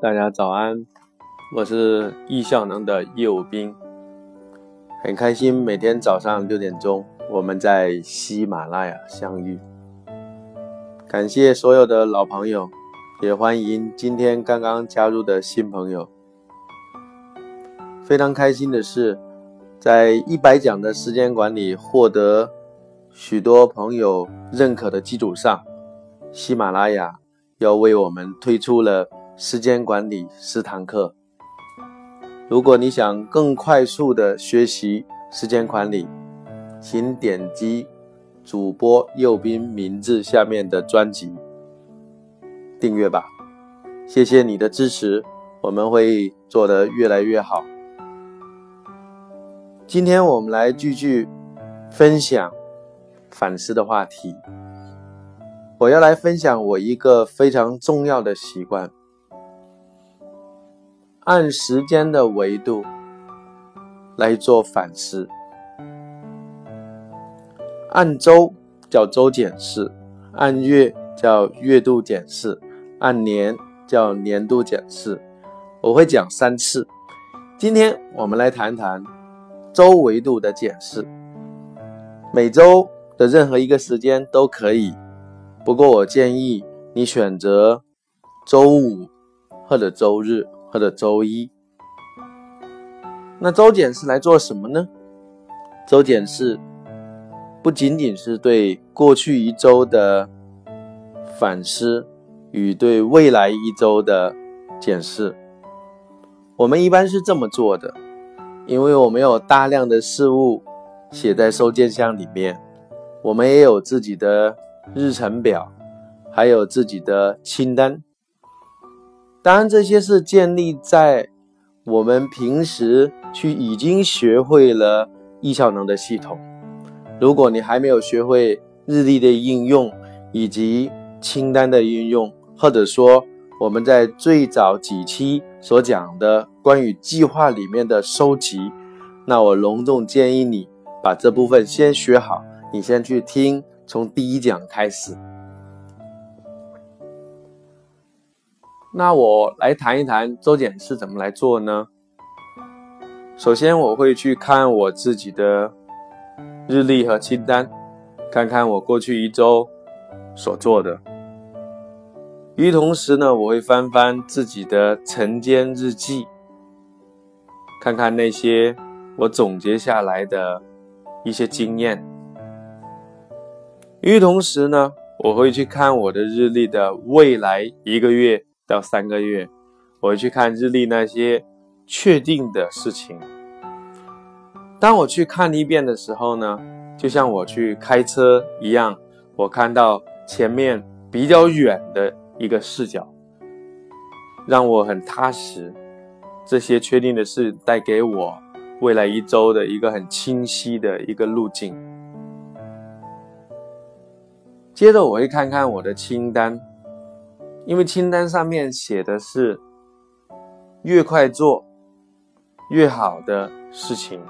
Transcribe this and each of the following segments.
大家早安，我是易效能的业务兵，很开心每天早上六点钟我们在喜马拉雅相遇。感谢所有的老朋友，也欢迎今天刚刚加入的新朋友。非常开心的是，在一百讲的时间管理获得许多朋友认可的基础上，喜马拉雅要为我们推出了。时间管理十堂课。如果你想更快速的学习时间管理，请点击主播右边名字下面的专辑订阅吧。谢谢你的支持，我们会做得越来越好。今天我们来继续分享反思的话题。我要来分享我一个非常重要的习惯。按时间的维度来做反思，按周叫周检视，按月叫月度检视，按年叫年度检视。我会讲三次。今天我们来谈谈周维度的检视，每周的任何一个时间都可以，不过我建议你选择周五或者周日。或者周一，那周检是来做什么呢？周检是不仅仅是对过去一周的反思与对未来一周的检视。我们一般是这么做的，因为我们有大量的事物写在收件箱里面，我们也有自己的日程表，还有自己的清单。当然，这些是建立在我们平时去已经学会了易效能的系统。如果你还没有学会日历的应用以及清单的应用，或者说我们在最早几期所讲的关于计划里面的收集，那我隆重建议你把这部分先学好。你先去听，从第一讲开始。那我来谈一谈周检是怎么来做呢？首先，我会去看我自己的日历和清单，看看我过去一周所做的。与同时呢，我会翻翻自己的晨间日记，看看那些我总结下来的一些经验。与同时呢，我会去看我的日历的未来一个月。到三个月，我会去看日历那些确定的事情。当我去看一遍的时候呢，就像我去开车一样，我看到前面比较远的一个视角，让我很踏实。这些确定的事带给我未来一周的一个很清晰的一个路径。接着我会看看我的清单。因为清单上面写的是越快做越好的事情，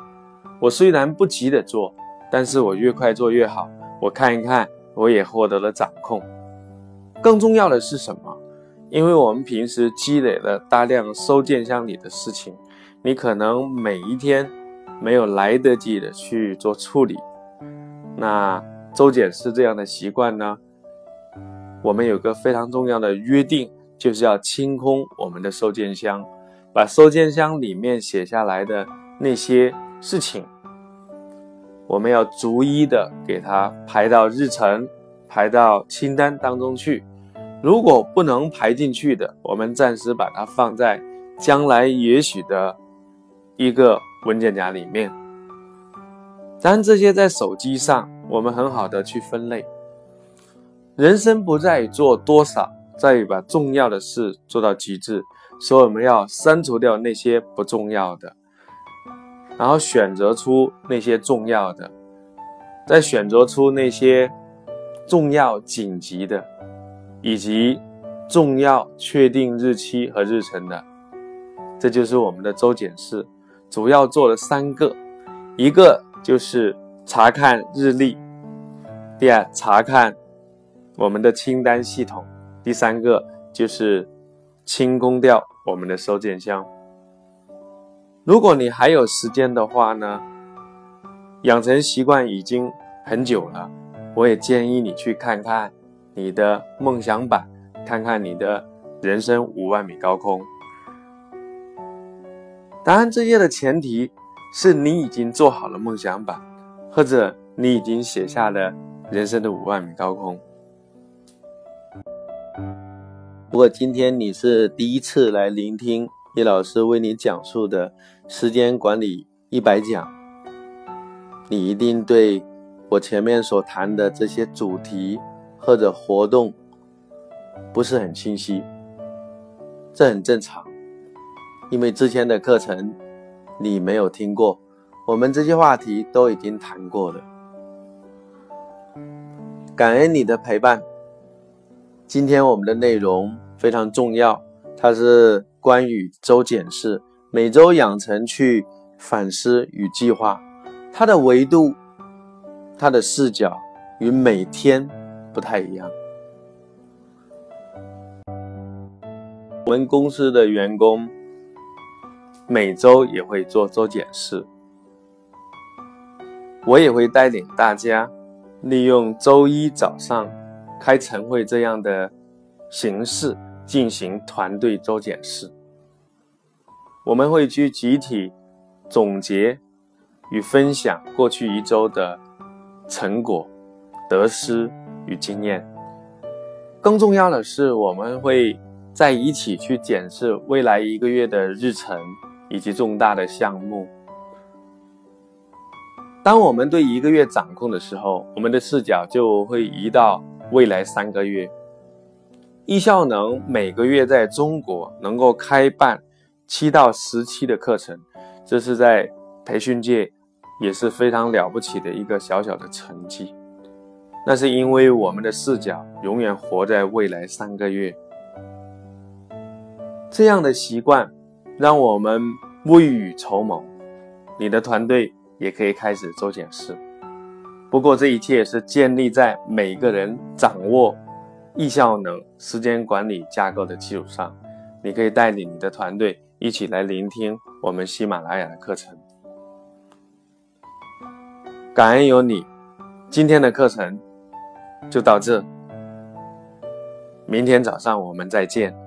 我虽然不急着做，但是我越快做越好。我看一看，我也获得了掌控。更重要的是什么？因为我们平时积累了大量收件箱里的事情，你可能每一天没有来得及的去做处理。那周检是这样的习惯呢？我们有个非常重要的约定，就是要清空我们的收件箱，把收件箱里面写下来的那些事情，我们要逐一的给它排到日程、排到清单当中去。如果不能排进去的，我们暂时把它放在将来也许的一个文件夹里面。当然，这些在手机上，我们很好的去分类。人生不在于做多少，在于把重要的事做到极致。所以我们要删除掉那些不重要的，然后选择出那些重要的，再选择出那些重要紧急的，以及重要确定日期和日程的。这就是我们的周检视，主要做了三个，一个就是查看日历，第二查看。我们的清单系统，第三个就是清空掉我们的收件箱。如果你还有时间的话呢，养成习惯已经很久了，我也建议你去看看你的梦想版，看看你的人生五万米高空。当然，这些的前提是你已经做好了梦想版，或者你已经写下了人生的五万米高空。如果今天你是第一次来聆听叶老师为你讲述的时间管理一百讲，你一定对我前面所谈的这些主题或者活动不是很清晰，这很正常，因为之前的课程你没有听过，我们这些话题都已经谈过了。感恩你的陪伴。今天我们的内容非常重要，它是关于周检视，每周养成去反思与计划。它的维度、它的视角与每天不太一样。我们公司的员工每周也会做周检视，我也会带领大家利用周一早上。开晨会这样的形式进行团队周检视，我们会去集体总结与分享过去一周的成果、得失与经验。更重要的是，我们会在一起去检视未来一个月的日程以及重大的项目。当我们对一个月掌控的时候，我们的视角就会移到。未来三个月，易效能每个月在中国能够开办七到十期的课程，这是在培训界也是非常了不起的一个小小的成绩。那是因为我们的视角永远活在未来三个月，这样的习惯让我们未雨绸缪。你的团队也可以开始做检视。不过，这一切是建立在每个人掌握易效能时间管理架构的基础上。你可以带领你的团队一起来聆听我们喜马拉雅的课程。感恩有你，今天的课程就到这，明天早上我们再见。